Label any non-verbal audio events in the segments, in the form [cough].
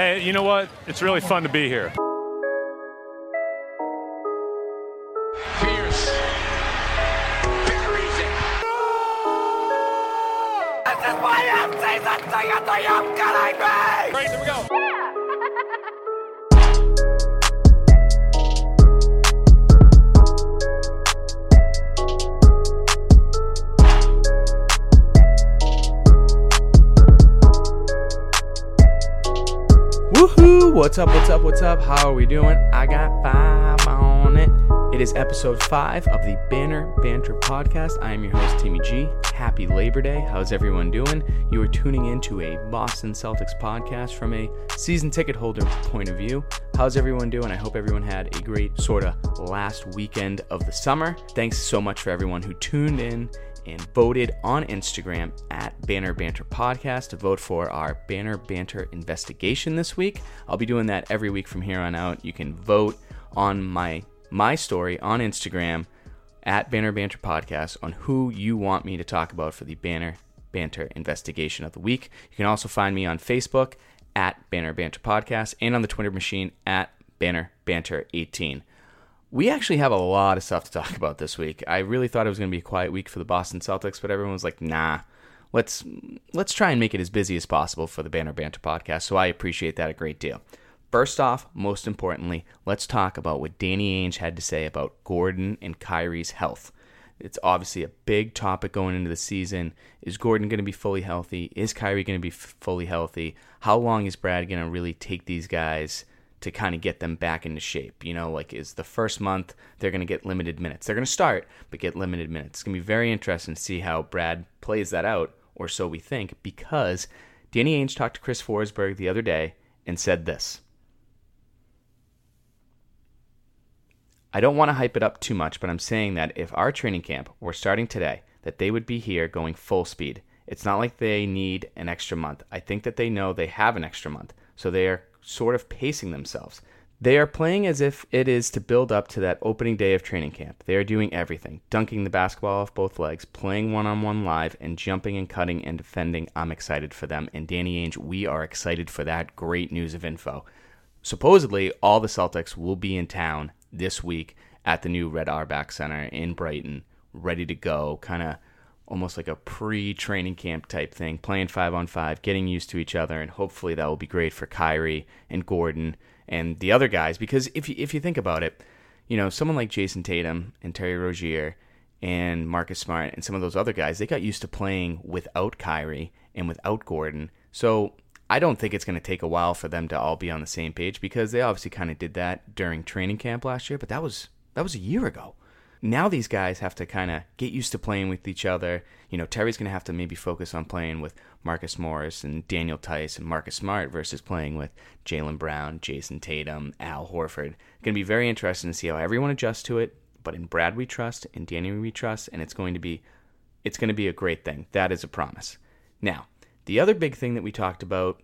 Hey, you know what? It's really fun to be here. Pierce. Buries it. This is my end season to you, the young killing me! Great, here we go. Woohoo! What's up? What's up? What's up? How are we doing? I got five on it. It is episode five of the Banner Banter podcast. I am your host, Timmy G. Happy Labor Day. How's everyone doing? You are tuning into a Boston Celtics podcast from a season ticket holder point of view. How's everyone doing? I hope everyone had a great sort of last weekend of the summer. Thanks so much for everyone who tuned in and voted on Instagram at Banner Banter Podcast to vote for our Banner Banter investigation this week. I'll be doing that every week from here on out. You can vote on my my story on Instagram at Banner Banter Podcast on who you want me to talk about for the Banner Banter investigation of the week. You can also find me on Facebook at Banner Banter Podcast and on the Twitter machine at Banner Banter 18 we actually have a lot of stuff to talk about this week. I really thought it was going to be a quiet week for the Boston Celtics, but everyone was like, "Nah, let's let's try and make it as busy as possible for the Banner Banter podcast." So I appreciate that a great deal. First off, most importantly, let's talk about what Danny Ainge had to say about Gordon and Kyrie's health. It's obviously a big topic going into the season. Is Gordon going to be fully healthy? Is Kyrie going to be f- fully healthy? How long is Brad going to really take these guys to kind of get them back into shape. You know, like is the first month they're going to get limited minutes. They're going to start, but get limited minutes. It's going to be very interesting to see how Brad plays that out, or so we think, because Danny Ainge talked to Chris Forsberg the other day and said this. I don't want to hype it up too much, but I'm saying that if our training camp were starting today, that they would be here going full speed. It's not like they need an extra month. I think that they know they have an extra month, so they are sort of pacing themselves. They are playing as if it is to build up to that opening day of training camp. They are doing everything dunking the basketball off both legs, playing one on one live, and jumping and cutting and defending. I'm excited for them. And Danny Ainge, we are excited for that great news of info. Supposedly, all the Celtics will be in town this week at the new Red Auerbach Center in Brighton, ready to go, kind of almost like a pre training camp type thing, playing five on five, getting used to each other, and hopefully that will be great for Kyrie and Gordon and the other guys. Because if you, if you think about it, you know, someone like Jayson Tatum and Terry Rozier and Marcus Smart and some of those other guys, they got used to playing without Kyrie and without Gordon. So I don't think it's going to take a while for them to all be on the same page because they obviously kind of did that during training camp last year, but that was that was a year ago now these guys have to kind of get used to playing with each other. You know, Terry's going to have to maybe focus on playing with Marcus Morris and Daniel Theis and Marcus Smart versus playing with Jaylen Brown, Jayson Tatum, Al Horford. Going to be very interesting to see how everyone adjusts to it. But in Brad we trust, in Danny we trust, and it's going to be, it's going to be a great thing. That is a promise. Now, the other big thing that we talked about,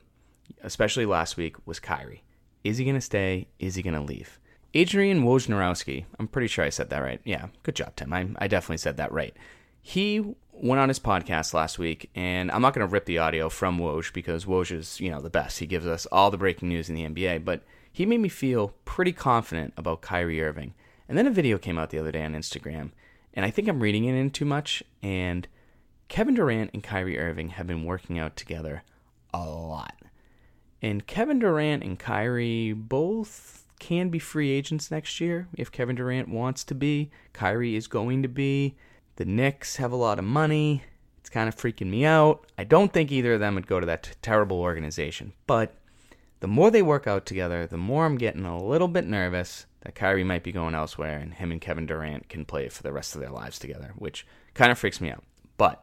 especially last week, was Kyrie. Is he going to stay? Is he going to leave? Adrian Wojnarowski, I'm pretty sure I said that right. Yeah, good job, Tim. I, I definitely said that right. He went on his podcast last week, and I'm not going to rip the audio from Woj because Woj is, you know, the best. He gives us all the breaking news in the NBA, but he made me feel pretty confident about Kyrie Irving. And then a video came out the other day on Instagram, and I think I'm reading it in too much, and Kevin Durant and Kyrie Irving have been working out together a lot. And Kevin Durant and Kyrie both can be free agents next year if Kevin Durant wants to be. Kyrie is going to be. The Knicks have a lot of money. It's kind of freaking me out. I don't think either of them would go to that t- terrible organization. But the more they work out together, the more I'm getting a little bit nervous that Kyrie might be going elsewhere and him and Kevin Durant can play for the rest of their lives together, which kind of freaks me out. But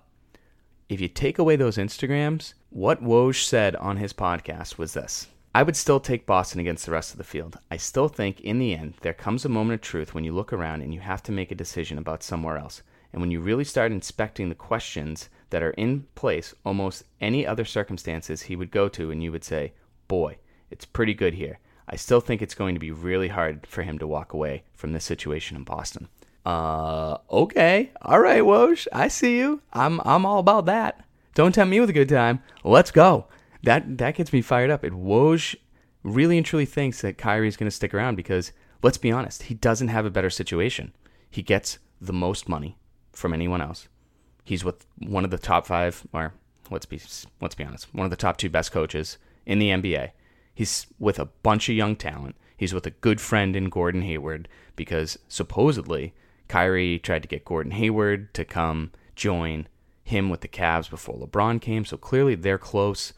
if you take away those Instagrams, what Woj said on his podcast was this I would still take Boston against the rest of the field. I still think, in the end, there comes a moment of truth when you look around and you have to make a decision about somewhere else. And when you really start inspecting the questions that are in place, almost any other circumstances he would go to, and you would say, Boy, it's pretty good here. I still think it's going to be really hard for him to walk away from this situation in Boston. Uh, okay. All right, Woj. I see you. I'm, I'm all about that. Don't tempt me with a good time. Let's go that that gets me fired up. If Woj really and truly thinks that Kyrie's going to stick around because let's be honest, he doesn't have a better situation. He gets the most money from anyone else. He's with one of the top five, or let's be let's be honest, one of the top two best coaches in the NBA. He's with a bunch of young talent. He's with a good friend in Gordon Hayward because supposedly Kyrie tried to get Gordon Hayward to come join him with the Cavs before LeBron came. So clearly they're close.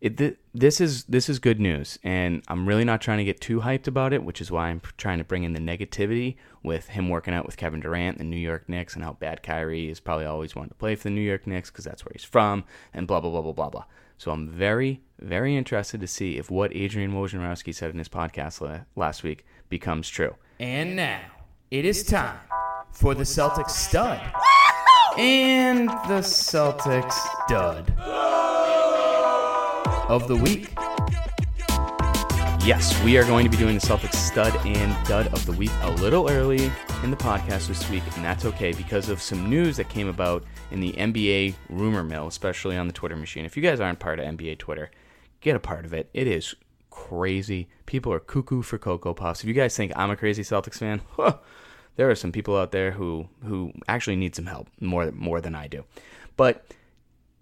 It, th- this is this is good news, and I'm really not trying to get too hyped about it, which is why I'm trying to bring in the negativity with him working out with Kevin Durant, and the New York Knicks, and how bad Kyrie is probably always wanted to play for the New York Knicks because that's where he's from, and blah blah blah blah blah blah. So I'm very very interested to see if what Adrian Wojnarowski said in his podcast la- last week becomes true. And now it is time for the Celtics stud and the Celtics dud of the week. Yes, we are going to be doing the Celtics stud and dud of the week a little early in the podcast this week, and that's okay because of some news that came about in the NBA rumor mill, especially on the Twitter machine. If you guys aren't part of NBA Twitter, get a part of it. It is crazy. People are cuckoo for Cocoa Puffs. If you guys think I'm a crazy Celtics fan, huh, there are some people out there who who actually need some help more more than I do. But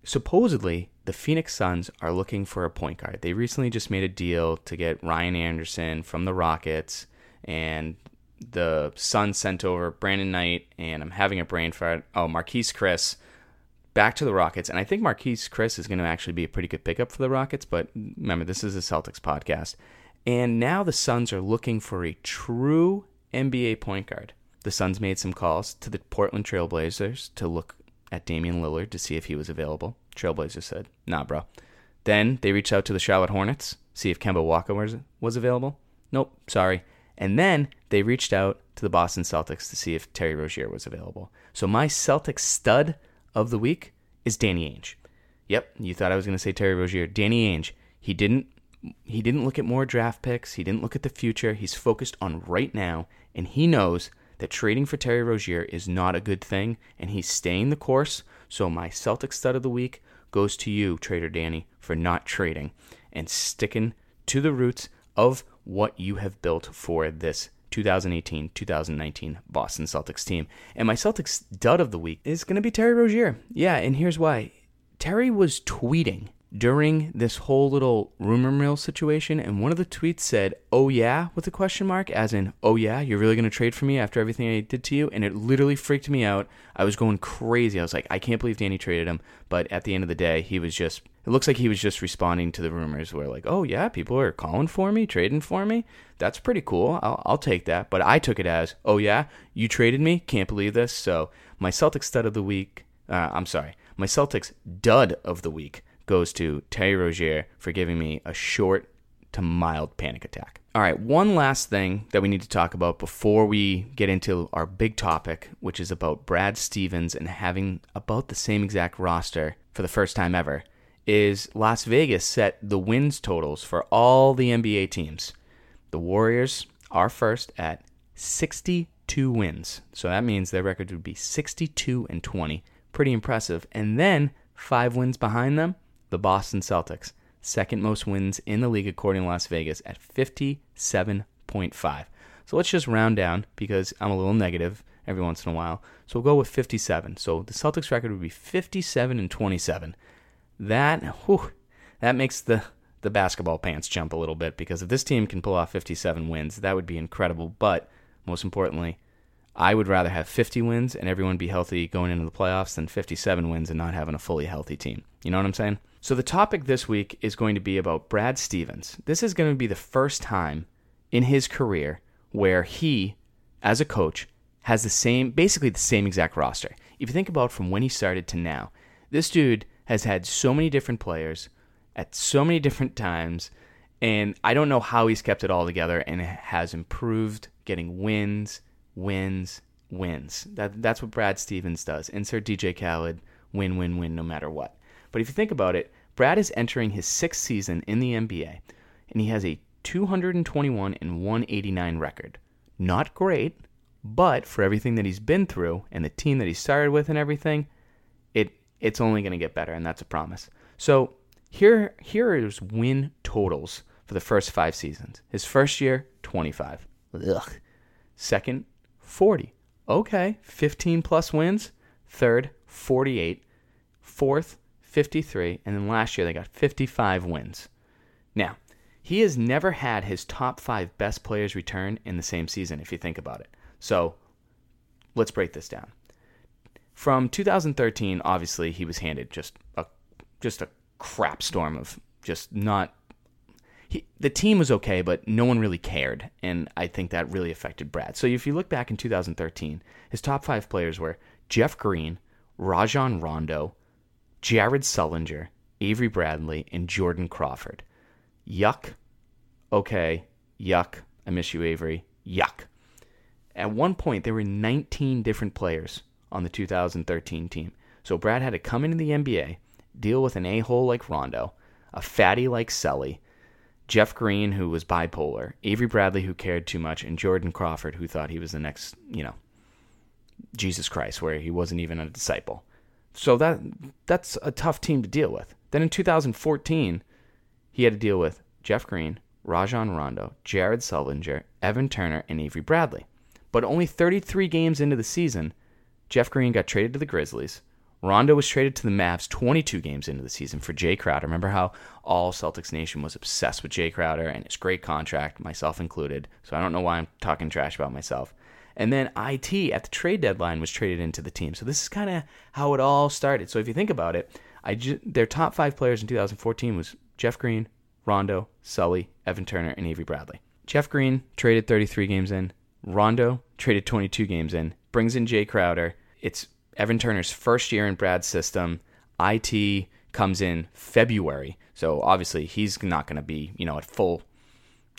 supposedly the Phoenix Suns are looking for a point guard. They recently just made a deal to get Ryan Anderson from the Rockets, and the Suns sent over Brandon Knight, and I'm having a brain fart. Oh, Marquese Chriss back to the Rockets, and I think Marquese Chriss is going to actually be a pretty good pickup for the Rockets. But remember, this is a Celtics podcast, and now the Suns are looking for a true NBA point guard. The Suns made some calls to the Portland Trailblazers to look at Damian Lillard to see if he was available. Trailblazers said, "Nah, bro." Then they reached out to the Charlotte Hornets, see if Kemba Walker was was available. Nope, sorry. And then they reached out to the Boston Celtics to see if Terry Rozier was available. So my Celtics stud of the week is Danny Ainge. Yep, you thought I was going to say Terry Rozier. Danny Ainge. He didn't he didn't look at more draft picks. He didn't look at the future. He's focused on right now, and he knows that trading for Terry Rozier is not a good thing, and he's staying the course. So my Celtic stud of the week goes to you, Trader Danny, for not trading and sticking to the roots of what you have built for this 2018-2019 Boston Celtics team. And my Celtics dud of the week is going to be Terry Rozier. Yeah, and here's why. Terry was tweeting during this whole little rumor mill situation, and one of the tweets said, "Oh yeah," with a question mark, as in, "Oh yeah, you're really gonna trade for me after everything I did to you?" And it literally freaked me out. I was going crazy. I was like, "I can't believe Danny traded him." But at the end of the day, he was just. It looks like he was just responding to the rumors, where like, "Oh yeah, people are calling for me, trading for me. That's pretty cool. I'll, I'll take that." But I took it as, "Oh yeah, you traded me. Can't believe this." So my Celtics stud of the week. Uh, I'm sorry, my Celtics dud of the week goes to Terry Rozier for giving me a short to mild panic attack. All right, one last thing that we need to talk about before we get into our big topic, which is about Brad Stevens and having about the same exact roster for the first time ever, is Las Vegas set the wins totals for all the NBA teams. The Warriors are first at 62 wins. So that means their record would be 62 and 20. Pretty impressive. And then five wins behind them, the Boston Celtics, second most wins in the league according to Las Vegas at 57.5. So let's just round down because I'm a little negative every once in a while. So we'll go with 57. So the Celtics record would be 57 and 27. That whew, that makes the the basketball pants jump a little bit because if this team can pull off 57 wins, that would be incredible. But most importantly, I would rather have 50 wins and everyone be healthy going into the playoffs than 57 wins and not having a fully healthy team. You know what I'm saying? So the topic this week is going to be about Brad Stevens. This is going to be the first time in his career where he, as a coach, has the same, basically the same exact roster. If you think about from when he started to now, this dude has had so many different players at so many different times, and I don't know how he's kept it all together and has improved getting wins, wins, wins. That that's what Brad Stevens does. Insert DJ Khaled, win, win, win, no matter what. But if you think about it, Brad is entering his sixth season in the NBA, and he has a 221 and 189 record. Not great, but for everything that he's been through and the team that he started with and everything, it it's only going to get better, and that's a promise. So here here is win totals for the first five seasons. His first year, 25. Ugh. Second, 40. Okay, 15 plus wins. Third, 48. Fourth, 53. And then last year, they got 55 wins. Now, he has never had his top five best players return in the same season, if you think about it. So let's break this down. From 2013, obviously, he was handed just a just a crap storm of just not. He, the team was okay, but no one really cared, and I think that really affected Brad. So if you look back in 2013, his top five players were Jeff Green, Rajon Rondo, Jared Sullinger, Avery Bradley, and Jordan Crawford. Yuck. Okay. Yuck. I miss you, Avery. Yuck. At one point, there were 19 different players on the 2013 team. So Brad had to come into the NBA, deal with an a hole like Rondo, a fatty like Sully, Jeff Green, who was bipolar, Avery Bradley, who cared too much, and Jordan Crawford, who thought he was the next, you know, Jesus Christ, where he wasn't even a disciple. So that that's a tough team to deal with. Then in 2014, he had to deal with Jeff Green, Rajon Rondo, Jared Sullinger, Evan Turner, and Avery Bradley. But only 33 games into the season, Jeff Green got traded to the Grizzlies. Rondo was traded to the Mavs 22 games into the season for Jay Crowder. Remember how all Celtics Nation was obsessed with Jay Crowder and his great contract, myself included. So I don't know why I'm talking trash about myself. And then IT at the trade deadline was traded into the team. So this is kind of how it all started. So if you think about it, I ju- their top five players in 2014 was Jeff Green, Rondo, Sully, Evan Turner, and Avery Bradley. Jeff Green traded 33 games in. Rondo traded 22 games in. Brings in Jay Crowder. It's Evan Turner's first year in Brad's system. IT comes in February. So obviously he's not going to be, you know, at full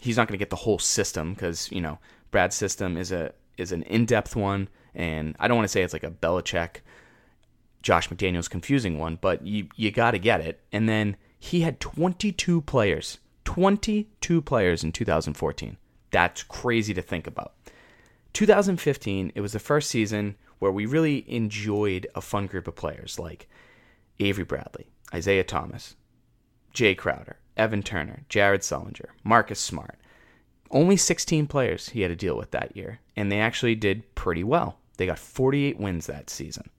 he's not going to get the whole system cuz, you know, Brad's system is a is an in-depth one and I don't want to say it's like a Belichick Josh McDaniels confusing one, but you you got to get it. And then he had 22 players, 22 players in 2014. That's crazy to think about. 2015, it was the first season where we really enjoyed a fun group of players like Avery Bradley, Isaiah Thomas, Jay Crowder, Evan Turner, Jared Sullinger, Marcus Smart. Only 16 players he had to deal with that year, and they actually did pretty well. They got 48 wins that season.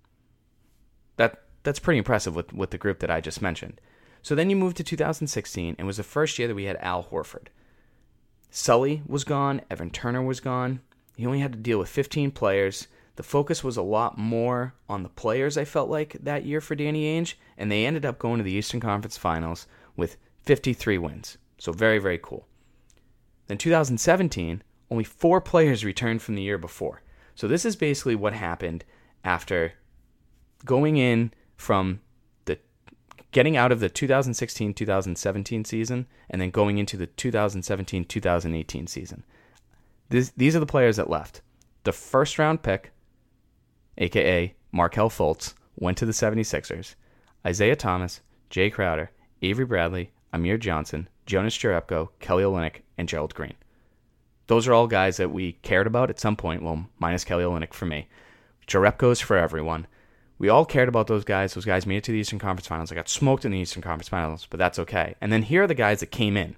That that's pretty impressive with, with the group that I just mentioned. So then you move to 2016, and it was the first year that we had Al Horford. Sully was gone, Evan Turner was gone. He only had to deal with 15 players. The focus was a lot more on the players, I felt like, that year for Danny Ainge, and they ended up going to the Eastern Conference Finals with 53 wins. So very, very cool. Then 2017, only four players returned from the year before. So this is basically what happened after going in from the getting out of the 2016-2017 season and then going into the 2017-2018 season. This, these are the players that left. The first round pick, aka Markelle Fultz, went to the 76ers. Isaiah Thomas, Jay Crowder, Avery Bradley, Amir Johnson, Jonas Jerebko, Kelly Olynyk, and Gerald Green. Those are all guys that we cared about at some point. Well, minus Kelly Olynyk for me. Jerebko is for everyone. We all cared about those guys. Those guys made it to the Eastern Conference Finals. I got smoked in the Eastern Conference Finals, but that's okay. And then here are the guys that came in.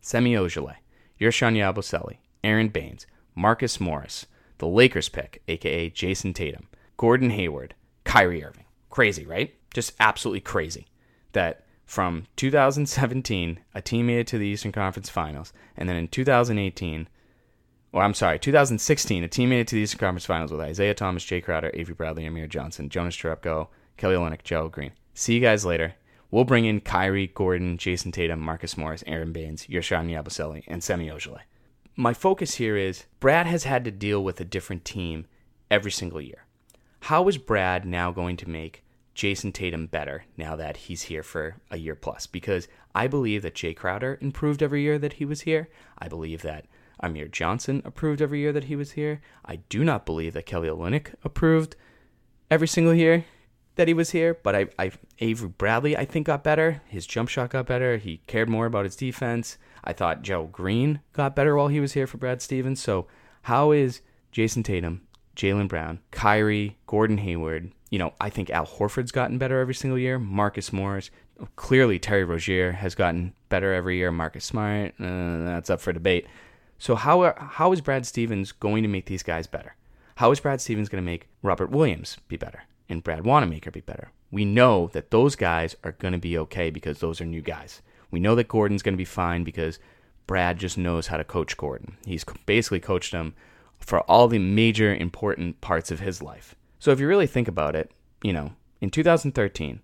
Semi Ojeleye, Yershawn Yabusele, Aron Baynes, Marcus Morris, the Lakers pick, aka Jayson Tatum, Gordon Hayward, Kyrie Irving. Crazy, right? Just absolutely crazy. That from 2017, a team made it to the Eastern Conference Finals, and then in 2018, or I'm sorry, 2016, a team made it to the Eastern Conference Finals with Isaiah Thomas, Jay Crowder, Avery Bradley, Amir Johnson, Jonas Jerebko, Kelly Olynyk, Joe Green. See you guys later. We'll bring in Kyrie, Gordon, Jayson Tatum, Marcus Morris, Aron Baynes, Yershawn Yabusele, and Semi Ojeleye. My focus here is Brad has had to deal with a different team every single year. How is Brad now going to make Jayson Tatum better now that he's here for a year plus? Because I believe that Jay Crowder improved every year that he was here. I believe that Amir Johnson approved every year that he was here. I do not believe that Kelly Olynyk approved every single year that he was here. But I, I Avery Bradley, I think, got better. His jump shot got better. He cared more about his defense. I thought Joe Green got better while he was here for Brad Stevens. So how is Jayson Tatum, Jaylen Brown, Kyrie, Gordon Hayward? You know, I think Al Horford's gotten better every single year. Marcus Morris, clearly Terry Rozier has gotten better every year. Marcus Smart, uh, that's up for debate. So how are, how is Brad Stevens going to make these guys better? How is Brad Stevens going to make Robert Williams be better and Brad Wanamaker be better? We know that those guys are going to be okay because those are new guys. We know that Gordon's going to be fine because Brad just knows how to coach Gordon. He's basically coached him for all the major important parts of his life. So if you really think about it, you know, in 2013,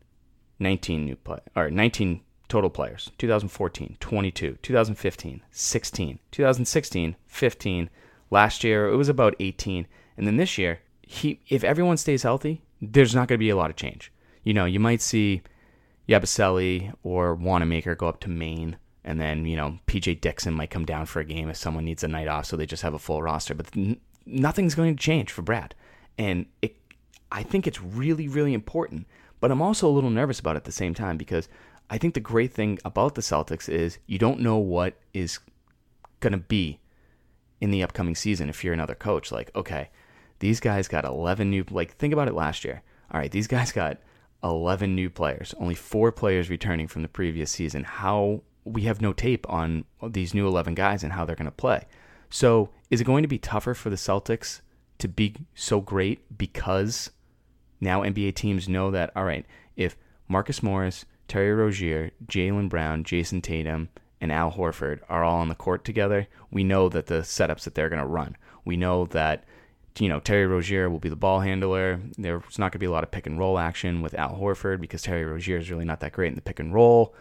19 new play or 19 total players. 2014, 22, 2015, 16, 2016, 15. Last year it was about 18, and then this year, he if everyone stays healthy, there's not going to be a lot of change. You know, you might see Yabusele or Wanamaker go up to Maine, and then you know PJ Dixon might come down for a game if someone needs a night off, so they just have a full roster. But nothing's going to change for Brad, and it, I think it's really, really important. But I'm also a little nervous about it at the same time because I think the great thing about the Celtics is you don't know what is going to be in the upcoming season if you're another coach. Like, okay, these guys got 11 new, like, think about it last year. All right, these guys got 11 new players, only four players returning from the previous season. How we have no tape on these new 11 guys and how they're going to play. So, is it going to be tougher for the Celtics to be so great because now NBA teams know that, all right, if Marcus Morris, Terry Rozier, Jaylen Brown, Jayson Tatum, and Al Horford are all on the court together, we know that the setups that they're going to run. We know that you know Terry Rozier will be the ball handler. There's not going to be a lot of pick and roll action with Al Horford because Terry Rozier is really not that great in the pick and roll.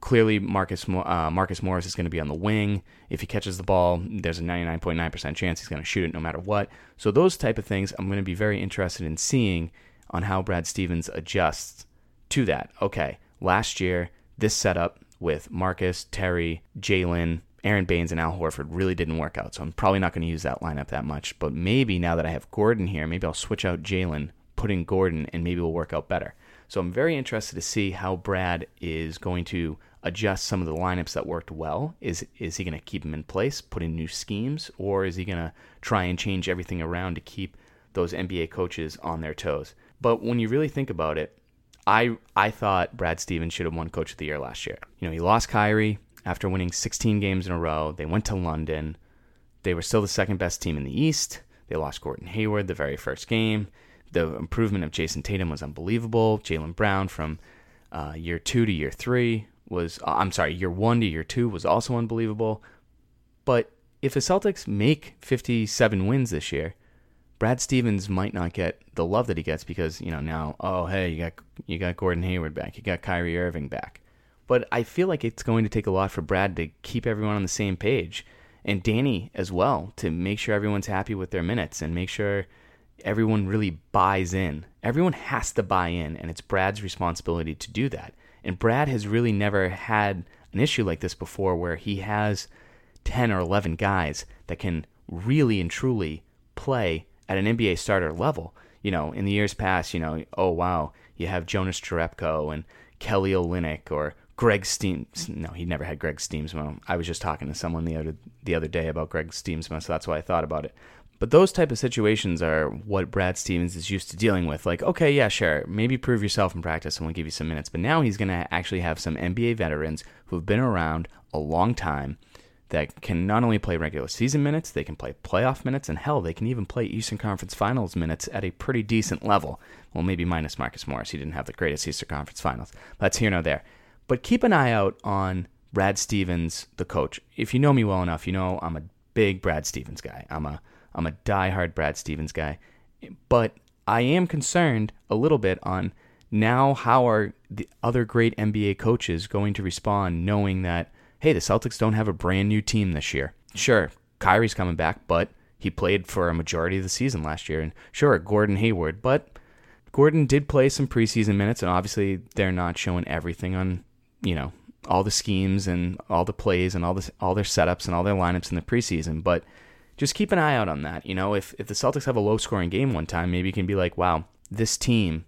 Clearly, Marcus uh, Marcus Morris is going to be on the wing. If he catches the ball, there's a 99.9% chance he's going to shoot it no matter what. So those type of things, I'm going to be very interested in seeing on how Brad Stevens adjusts to that. Okay, last year, this setup with Marcus, Terry, Jaylen, Aron Baynes, and Al Horford really didn't work out. So I'm probably not going to use that lineup that much. But maybe now that I have Gordon here, maybe I'll switch out Jaylen, put in Gordon, and maybe we'll work out better. So I'm very interested to see how Brad is going to adjust some of the lineups that worked well. Is is he going to keep them in place, put in new schemes, or is he going to try and change everything around to keep those NBA coaches on their toes? But when you really think about it, I I thought Brad Stevens should have won Coach of the Year last year. You know, he lost Kyrie after winning 16 games in a row. They went to London. They were still the second best team in the East. They lost Gordon Hayward the very first game. The improvement of Jayson Tatum was unbelievable. Jaylen Brown from uh, year two to year three was, uh, I'm sorry, year one to year two was also unbelievable. But if the Celtics make 57 wins this year, Brad Stevens might not get the love that he gets because you know now oh hey you got you got Gordon Hayward back you got Kyrie Irving back, but I feel like it's going to take a lot for Brad to keep everyone on the same page and Danny as well to make sure everyone's happy with their minutes and make sure everyone really buys in. Everyone has to buy in and it's Brad's responsibility to do that. And Brad has really never had an issue like this before where he has 10 or 11 guys that can really and truly play at an NBA starter level. You know, in the years past, you know, oh wow, you have Jonas Jerebko and Kelly Olynyk or Greg Steams. No, he never had Greg Stiemsma. I was just talking to someone the other the other day about Greg Stiemsma, so that's why I thought about it. But those type of situations are what Brad Stevens is used to dealing with. Like, okay, yeah, sure, maybe prove yourself in practice and we'll give you some minutes. But now he's going to actually have some NBA veterans who've been around a long time that can not only play regular season minutes, they can play playoff minutes, and hell, they can even play Eastern Conference Finals minutes at a pretty decent level. Well, maybe minus Marcus Morris. He didn't have the greatest Eastern Conference Finals. That's here nor there. But keep an eye out on Brad Stevens, the coach. If you know me well enough, you know I'm a big Brad Stevens guy. I'm a I'm a diehard Brad Stevens guy. But I am concerned a little bit on now how are the other great NBA coaches going to respond knowing that hey, the Celtics don't have a brand new team this year. Sure, Kyrie's coming back, but he played for a majority of the season last year. And sure, Gordon Hayward, but Gordon did play some preseason minutes, and obviously they're not showing everything on, you know, all the schemes and all the plays and all the all their setups and all their lineups in the preseason. But just keep an eye out on that. You know, if if the Celtics have a low scoring game one time, maybe you can be like, wow, this team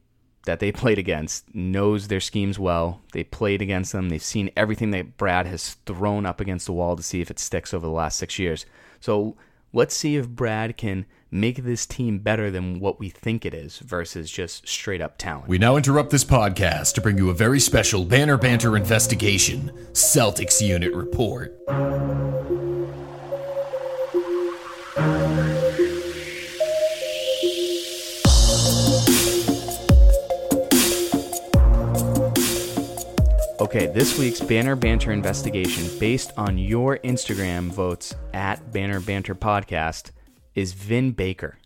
that they played against knows their schemes well. They played against them. They've seen everything that Brad has thrown up against the wall to see if it sticks over the last six years. So Let's see if Brad can make this team better than what we think it is versus just straight up talent. We now interrupt this podcast to bring you a very special Banner Banter investigation Celtics Unit Report. Okay, this week's Banner Banter investigation, based on your Instagram votes at Banner Banter Podcast, is Vin Baker.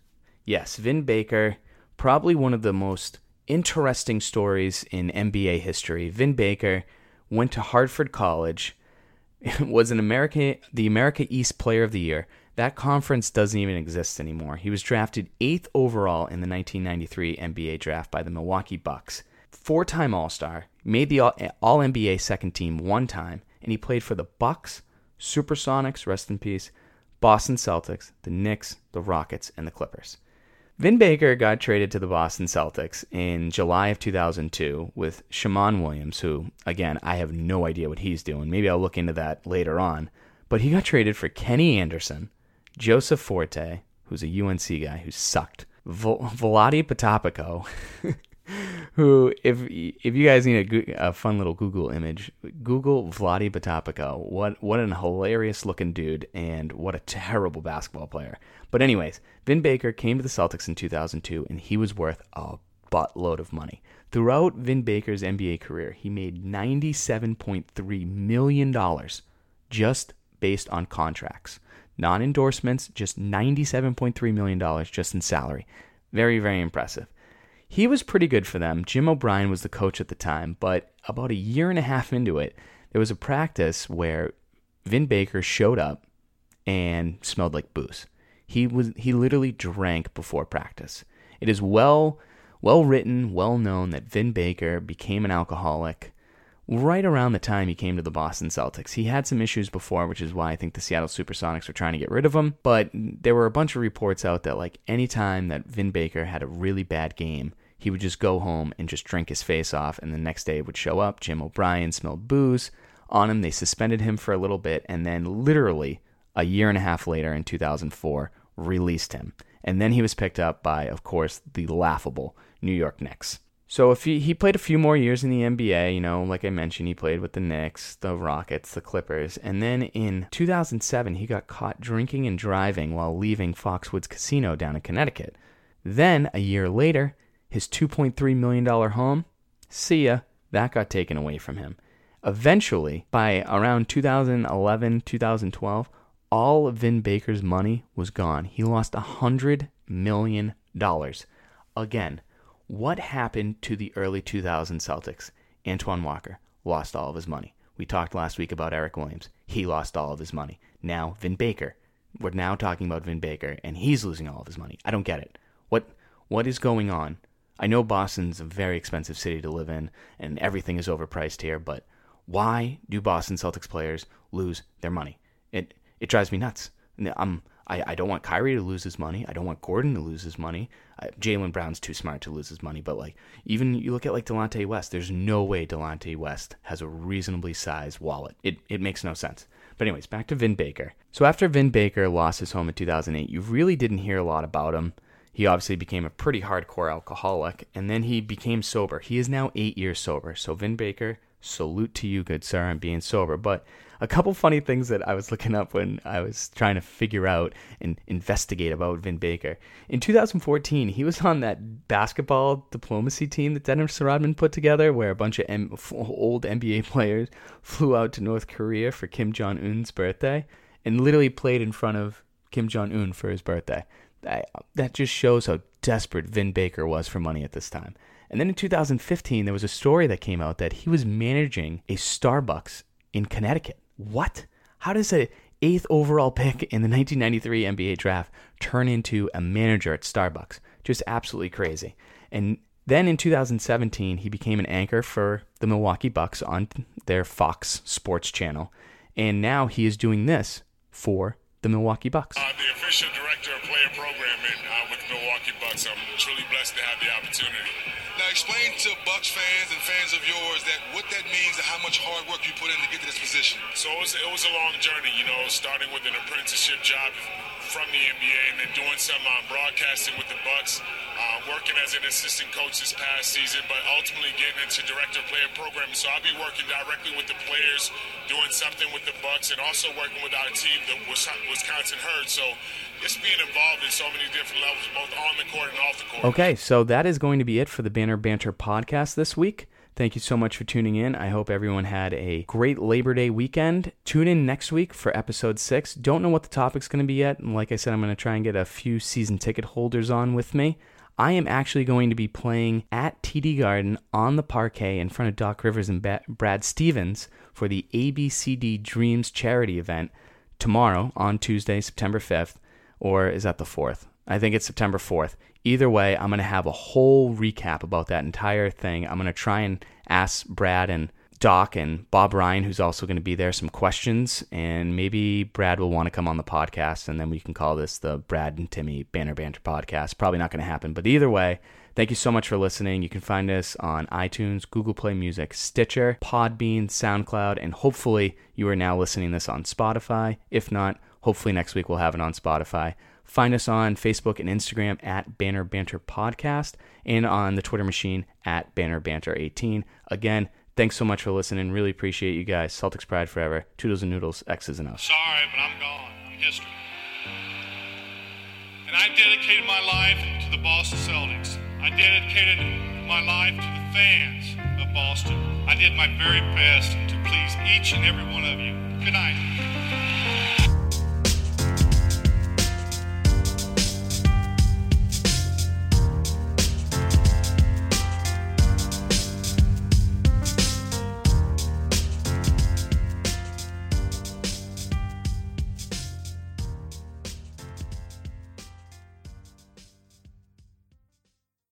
Yes, Vin Baker, probably one of the most interesting stories in NBA history. Vin Baker went to Hartford College, [laughs] was an America the America East Player of the Year. That conference doesn't even exist anymore. He was drafted 8th overall in the 1993 NBA draft by the Milwaukee Bucks. Four-time All-Star, made the All NBA second team one time, and he played for the Bucks, Supersonics, rest in peace, Boston Celtics, the Knicks, the Rockets, and the Clippers. Vin Baker got traded to the Boston Celtics in July of 2002 with Shammond Williams, who, again, I have no idea what he's doing. Maybe I'll look into that later on. But he got traded for Kenny Anderson, Joseph Forte, who's a UNC guy who sucked, Vol- Vlade Potapico, [laughs] who if if you guys need a, a, fun little Google image, Google Vlade Potapico. What what an hilarious looking dude, and what a terrible basketball player. But anyways, Vin Baker came to the Celtics in 2002, and he was worth a buttload of money. Throughout Vin Baker's NBA career, he made 97.3 million dollars just based on contracts, non endorsements, just 97.3 million dollars just in salary. Very very impressive. He was pretty good for them. Jim O'Brien was the coach at the time, but about a year and a half into it, there was a practice where Vin Baker showed up and smelled like booze. He was he literally drank before practice. It is well well written, well known that Vin Baker became an alcoholic right around the time he came to the Boston Celtics. He had some issues before, which is why I think the Seattle Supersonics were trying to get rid of him. But there were a bunch of reports out that like anytime that Vin Baker had a really bad game, he would just go home and just drink his face off, and the next day would show up. Jim O'Brien smelled booze on him. They suspended him for a little bit, and then literally a year and a half later in 2004, released him. And then he was picked up by, of course, the laughable New York Knicks. So if he, he played a few more years in the NBA, you know, like I mentioned, he played with the Knicks, the Rockets, the Clippers, and then in 2007 he got caught drinking and driving while leaving Foxwoods Casino down in Connecticut. Then a year later, his $2.3 million home, see ya, that got taken away from him. Eventually, by around 2011, 2012, all of Vin Baker's money was gone. He lost $100 million. Again, what happened to the early 2000 Celtics? Antoine Walker lost all of his money. We talked last week about Eric Williams. He lost all of his money. Now, Vin Baker. We're now talking about Vin Baker, and he's losing all of his money. I don't get it. What what is going on? I know Boston's a very expensive city to live in and everything is overpriced here, but why do Boston Celtics players lose their money? It it drives me nuts. I'm um, I, I don't want Kyrie to lose his money. I don't want Gordon to lose his money. Jaylen Brown's too smart to lose his money. But like even you look at like Delonte West, there's no way Delonte West has a reasonably sized wallet. It it makes no sense. But anyways, back to Vin Baker. So after Vin Baker lost his home in 2008, you really didn't hear a lot about him. He obviously became a pretty hardcore alcoholic, and then he became sober. He is now eight years sober. So, Vin Baker, salute to you, good sir, on being sober. But a couple funny things that I was looking up when I was trying to figure out and investigate about Vin Baker. In 2014, he was on that basketball diplomacy team that Dennis Rodman put together, where a bunch of M- old NBA [laughs] players flew out to North Korea for Kim Jong Un's birthday and literally played in front of Kim Jong Un for his birthday that, that just shows how desperate Vin Baker was for money at this time. And then in 2015, there was a story that came out that he was managing a Starbucks in Connecticut. What? How does a eighth overall pick in the 1993 NBA draft turn into a manager at Starbucks? Just absolutely crazy. And then in 2017, he became an anchor for the Milwaukee Bucks on their Fox Sports channel. And now he is doing this for the Milwaukee Bucks. Uh, the Now, explain to Bucks fans and fans of yours that what that means and how much hard work you put in to get to this position. So it was, it was a long journey, you know, starting with an apprenticeship job from the NBA and then doing some um, broadcasting with the Bucks, uh, working as an assistant coach this past season, but ultimately getting into director player programming. So I'll be working directly with the players, doing something with the Bucks, and also working with our team, the Wisconsin Herd. So just being involved in so many different levels, both on the court and off the court. Okay, so that is going to be it for the Banner Banter podcast this week. Thank you so much for tuning in. I hope everyone had a great Labor Day weekend. Tune in next week for episode six. Don't know what the topic's going to be yet. Like I said, I'm going to try and get a few season ticket holders on with me. I am actually going to be playing at TD Garden on the parquet in front of Doc Rivers and Brad Stevens for the ABCD Dreams charity event tomorrow on Tuesday, September 5th, or is that the 4th? I think it's September 4th. Either way, I'm going to have a whole recap about that entire thing. I'm going to try and ask Brad and Doc and Bob Ryan, who's also going to be there, some questions. And maybe Brad will want to come on the podcast, and then we can call this the Brad and Timmy Banner Banter podcast. Probably not going to happen. But either way, thank you so much for listening. You can find us on iTunes, Google Play Music, Stitcher, Podbean, SoundCloud, and hopefully you are now listening this on Spotify. If not, hopefully next week we'll have it on Spotify. Find us on Facebook and Instagram at Banner Banter Podcast and on the Twitter machine at Banner Banter 18. Again, thanks so much for listening. Really appreciate you guys. Celtics Pride forever. Toodles and noodles, X's and O's. Sorry, but I'm gone. I'm history. And I dedicated my life to the Boston Celtics. I dedicated my life to the fans of Boston. I did my very best to please each and every one of you. Good night.